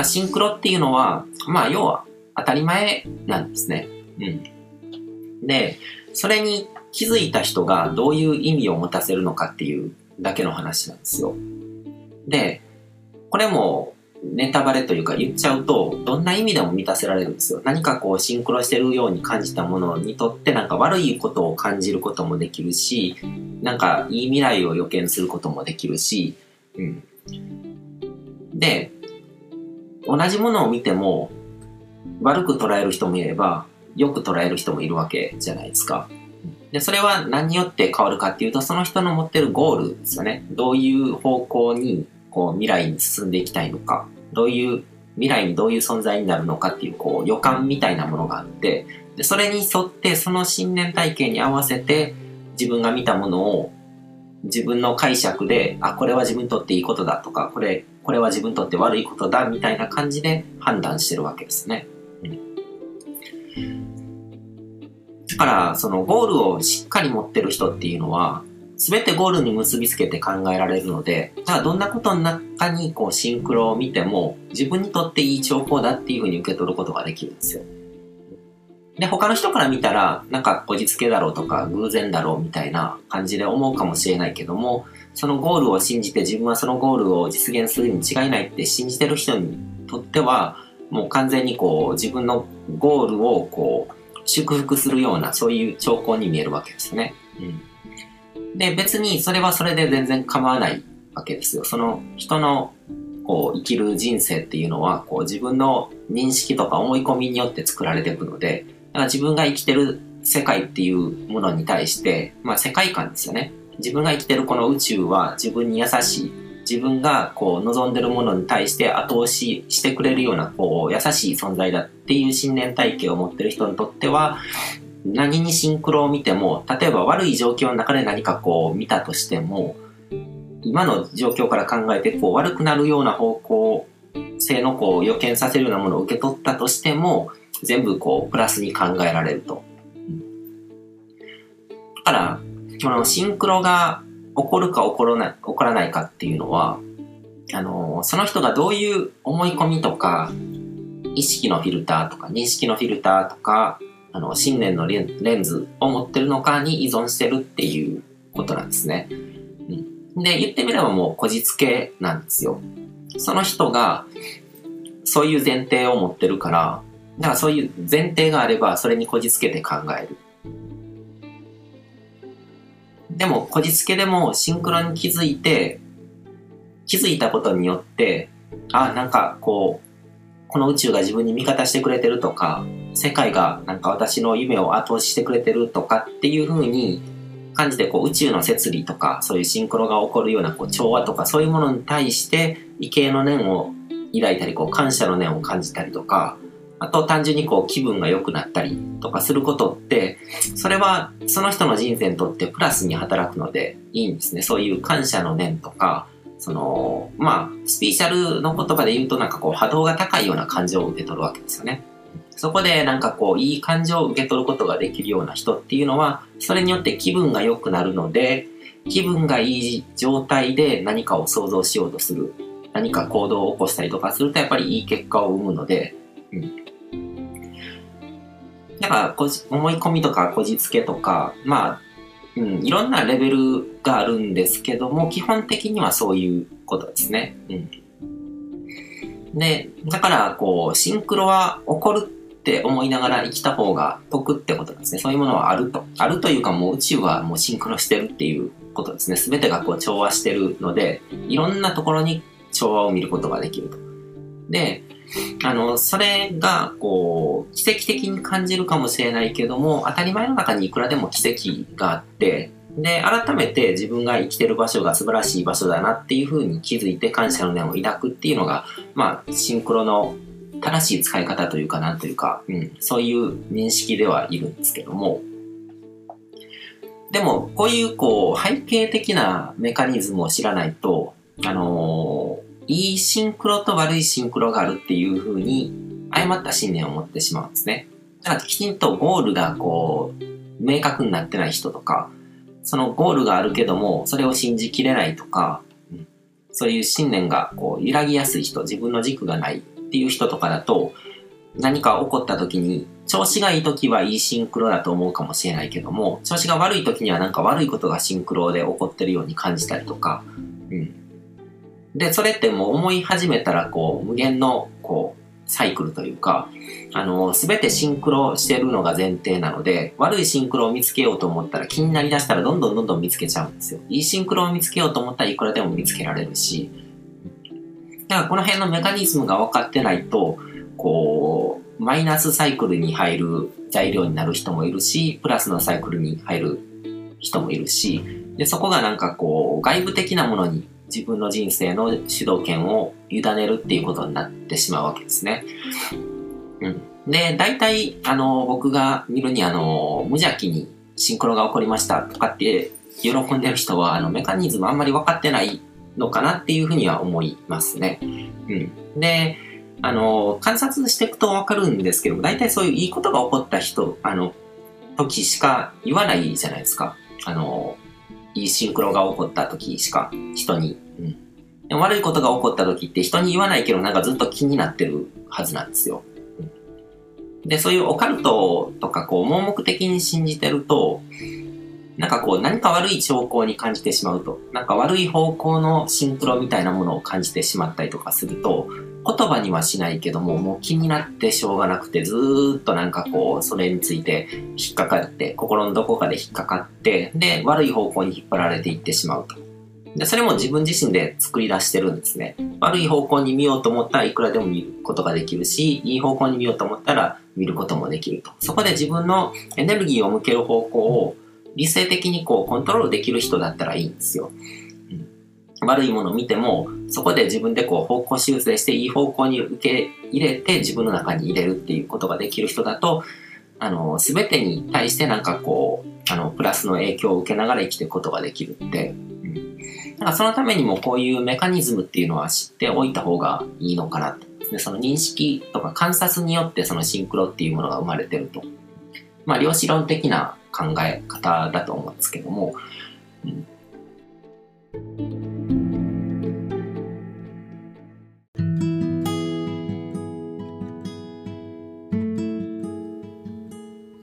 かシンクロっていうのは、まあ要は当たり前なんですね。うん。で、それに気づいた人がどういう意味を持たせるのかっていうだけの話なんですよ。で、これもネタバレというか言っちゃうと、どんな意味でも満たせられるんですよ。何かこうシンクロしてるように感じたものにとってなんか悪いことを感じることもできるし、なんかいい未来を予見することもできるし、うん。で、同じものを見ても悪く捉える人もいれば、よく捉える人もいるわけじゃないですか。で、それは何によって変わるかっていうと、その人の持ってるゴールですよね。どういう方向にこう未来に進んでいきたいのか、どういう未来にどういう存在になるのかっていうこう予感みたいなものがあって、でそれに沿ってその信念体系に合わせて自分が見たものを自分の解釈で、あ、これは自分にとっていいことだとか、これ、これは自分にとって悪いことだみたいな感じで判断してるわけですね。うん、だから、そのゴールをしっかり持ってる人っていうのは、全てゴールに結びつけて考えられるので、じゃあどんなことの中にこうシンクロを見ても自分にとっていい兆候だっていうふうに受け取ることができるんですよ。で、他の人から見たら、なんかこじつけだろうとか偶然だろうみたいな感じで思うかもしれないけども、そのゴールを信じて自分はそのゴールを実現するに違いないって信じてる人にとっては、もう完全にこう自分のゴールをこう祝福するようなそういう兆候に見えるわけですね。うんで、別にそれはそれで全然構わないわけですよ。その人のこう生きる人生っていうのはこう自分の認識とか思い込みによって作られていくので、だから自分が生きてる世界っていうものに対して、まあ世界観ですよね。自分が生きてるこの宇宙は自分に優しい。自分がこう望んでるものに対して後押ししてくれるようなこう優しい存在だっていう信念体系を持ってる人にとっては何にシンクロを見ても、例えば悪い状況の中で何かこう見たとしても、今の状況から考えてこう悪くなるような方向性のこう予見させるようなものを受け取ったとしても、全部こうプラスに考えられると。だから、このシンクロが起こるか起こらない起こらないかっていうのは、あの、その人がどういう思い込みとか、意識のフィルターとか、認識のフィルターとか、あの、信念のレンズを持ってるのかに依存してるっていうことなんですね。で、言ってみればもうこじつけなんですよ。その人が、そういう前提を持ってるから、だからそういう前提があれば、それにこじつけて考える。でも、こじつけでもシンクロに気づいて、気づいたことによって、あ、なんかこう、この宇宙が自分に味方してくれてるとか、世界がなんか私の夢を後押ししてくれてるとかっていう風に感じてこう宇宙の摂理とかそういうシンクロが起こるようなこう調和とかそういうものに対して畏敬の念を抱いたりこう感謝の念を感じたりとかあと単純にこう気分が良くなったりとかすることってそれはその人の人生にとってプラスに働くのでいいんですねそういう感謝の念とかそのまあスピーチャルの言葉で言うとなんかこう波動が高いような感情を受け取るわけですよね。そこでなんかこう、いい感情を受け取ることができるような人っていうのは、それによって気分が良くなるので、気分がいい状態で何かを想像しようとする。何か行動を起こしたりとかすると、やっぱりいい結果を生むので、うん。だからこじ、思い込みとかこじつけとか、まあ、うん、いろんなレベルがあるんですけども、基本的にはそういうことですね。うん。で、だから、こう、シンクロは起こるって思いながら生きた方が得ってことなんですね。そういうものはあると。あるというかもう宇宙はもうシンクロしてるっていうことですね。すべてがこう調和してるので、いろんなところに調和を見ることができると。で、あの、それが、こう、奇跡的に感じるかもしれないけども、当たり前の中にいくらでも奇跡があって、で、改めて自分が生きてる場所が素晴らしい場所だなっていうふうに気づいて感謝の念を抱くっていうのが、まあ、シンクロの正しい使い方というかなんというか、うん、そういう認識ではいるんですけども、でも、こういうこう、背景的なメカニズムを知らないと、あのー、いいシンクロと悪いシンクロがあるっていうふうに、誤った信念を持ってしまうんですね。だからきちんとゴールがこう、明確になってない人とか、そのゴールがあるけども、それを信じきれないとか、うん、そういう信念がこう揺らぎやすい人、自分の軸がないっていう人とかだと、何か起こった時に、調子がいい時はいいシンクロだと思うかもしれないけども、調子が悪い時にはなんか悪いことがシンクロで起こってるように感じたりとか、で、それってもう思い始めたら、こう、無限の、こう、サイクルというか、あの、すべてシンクロしてるのが前提なので、悪いシンクロを見つけようと思ったら気になりだしたらどんどんどんどん見つけちゃうんですよ。いいシンクロを見つけようと思ったらいくらでも見つけられるし、だからこの辺のメカニズムが分かってないと、こう、マイナスサイクルに入る材料になる人もいるし、プラスのサイクルに入る人もいるし、で、そこがなんかこう、外部的なものに自分の人生の主導権を委ねるっていうことになってしまうわけですね。うん。で、大体、あの、僕が見るに、あの、無邪気にシンクロが起こりましたとかって喜んでる人は、あの、メカニズムあんまり分かってないのかなっていうふうには思いますね。うん。で、あの、観察していくと分かるんですけど、大体そういういいことが起こった人、あの、時しか言わないじゃないですか。あの、いいシンクロが起こった時しか人に。うん。で悪いことが起こった時って人に言わないけどなんかずっと気になってるはずなんですよ。うん、で、そういうオカルトとかこう盲目的に信じてると、なんかこう何か悪い兆候に感じてしまうと、なんか悪い方向のシンクロみたいなものを感じてしまったりとかすると、言葉にはしないけども、もう気になってしょうがなくて、ずーっとなんかこう、それについて引っかかって、心のどこかで引っかかって、で、悪い方向に引っ張られていってしまうと。で、それも自分自身で作り出してるんですね。悪い方向に見ようと思ったらいくらでも見ることができるし、いい方向に見ようと思ったら見ることもできると。そこで自分のエネルギーを向ける方向を理性的にこうコントロールできる人だったらいいんですよ。悪いものを見ても、そこで自分でこう方向修正していい方向に受け入れて自分の中に入れるっていうことができる人だと、あの、すべてに対してなんかこう、あの、プラスの影響を受けながら生きていくことができるって、うん。なんかそのためにもこういうメカニズムっていうのは知っておいた方がいいのかなと。で、その認識とか観察によってそのシンクロっていうものが生まれてると。まあ、量子論的な考え方だと思うんですけども、うん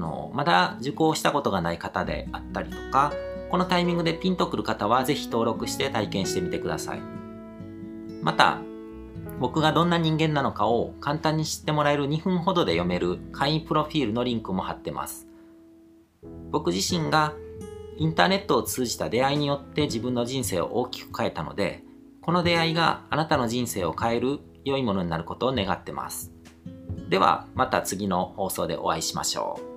のまだ受講したことがない方であったりとかこのタイミングでピンとくる方はぜひ登録して体験してみてください。また僕がどんな人間なのかを簡単に知ってもらえる2分ほどで読める会員プロフィールのリンクも貼ってます。僕自身がインターネットを通じた出会いによって自分の人生を大きく変えたのでこの出会いがあなたの人生を変える良いものになることを願ってます。ではまた次の放送でお会いしましょう。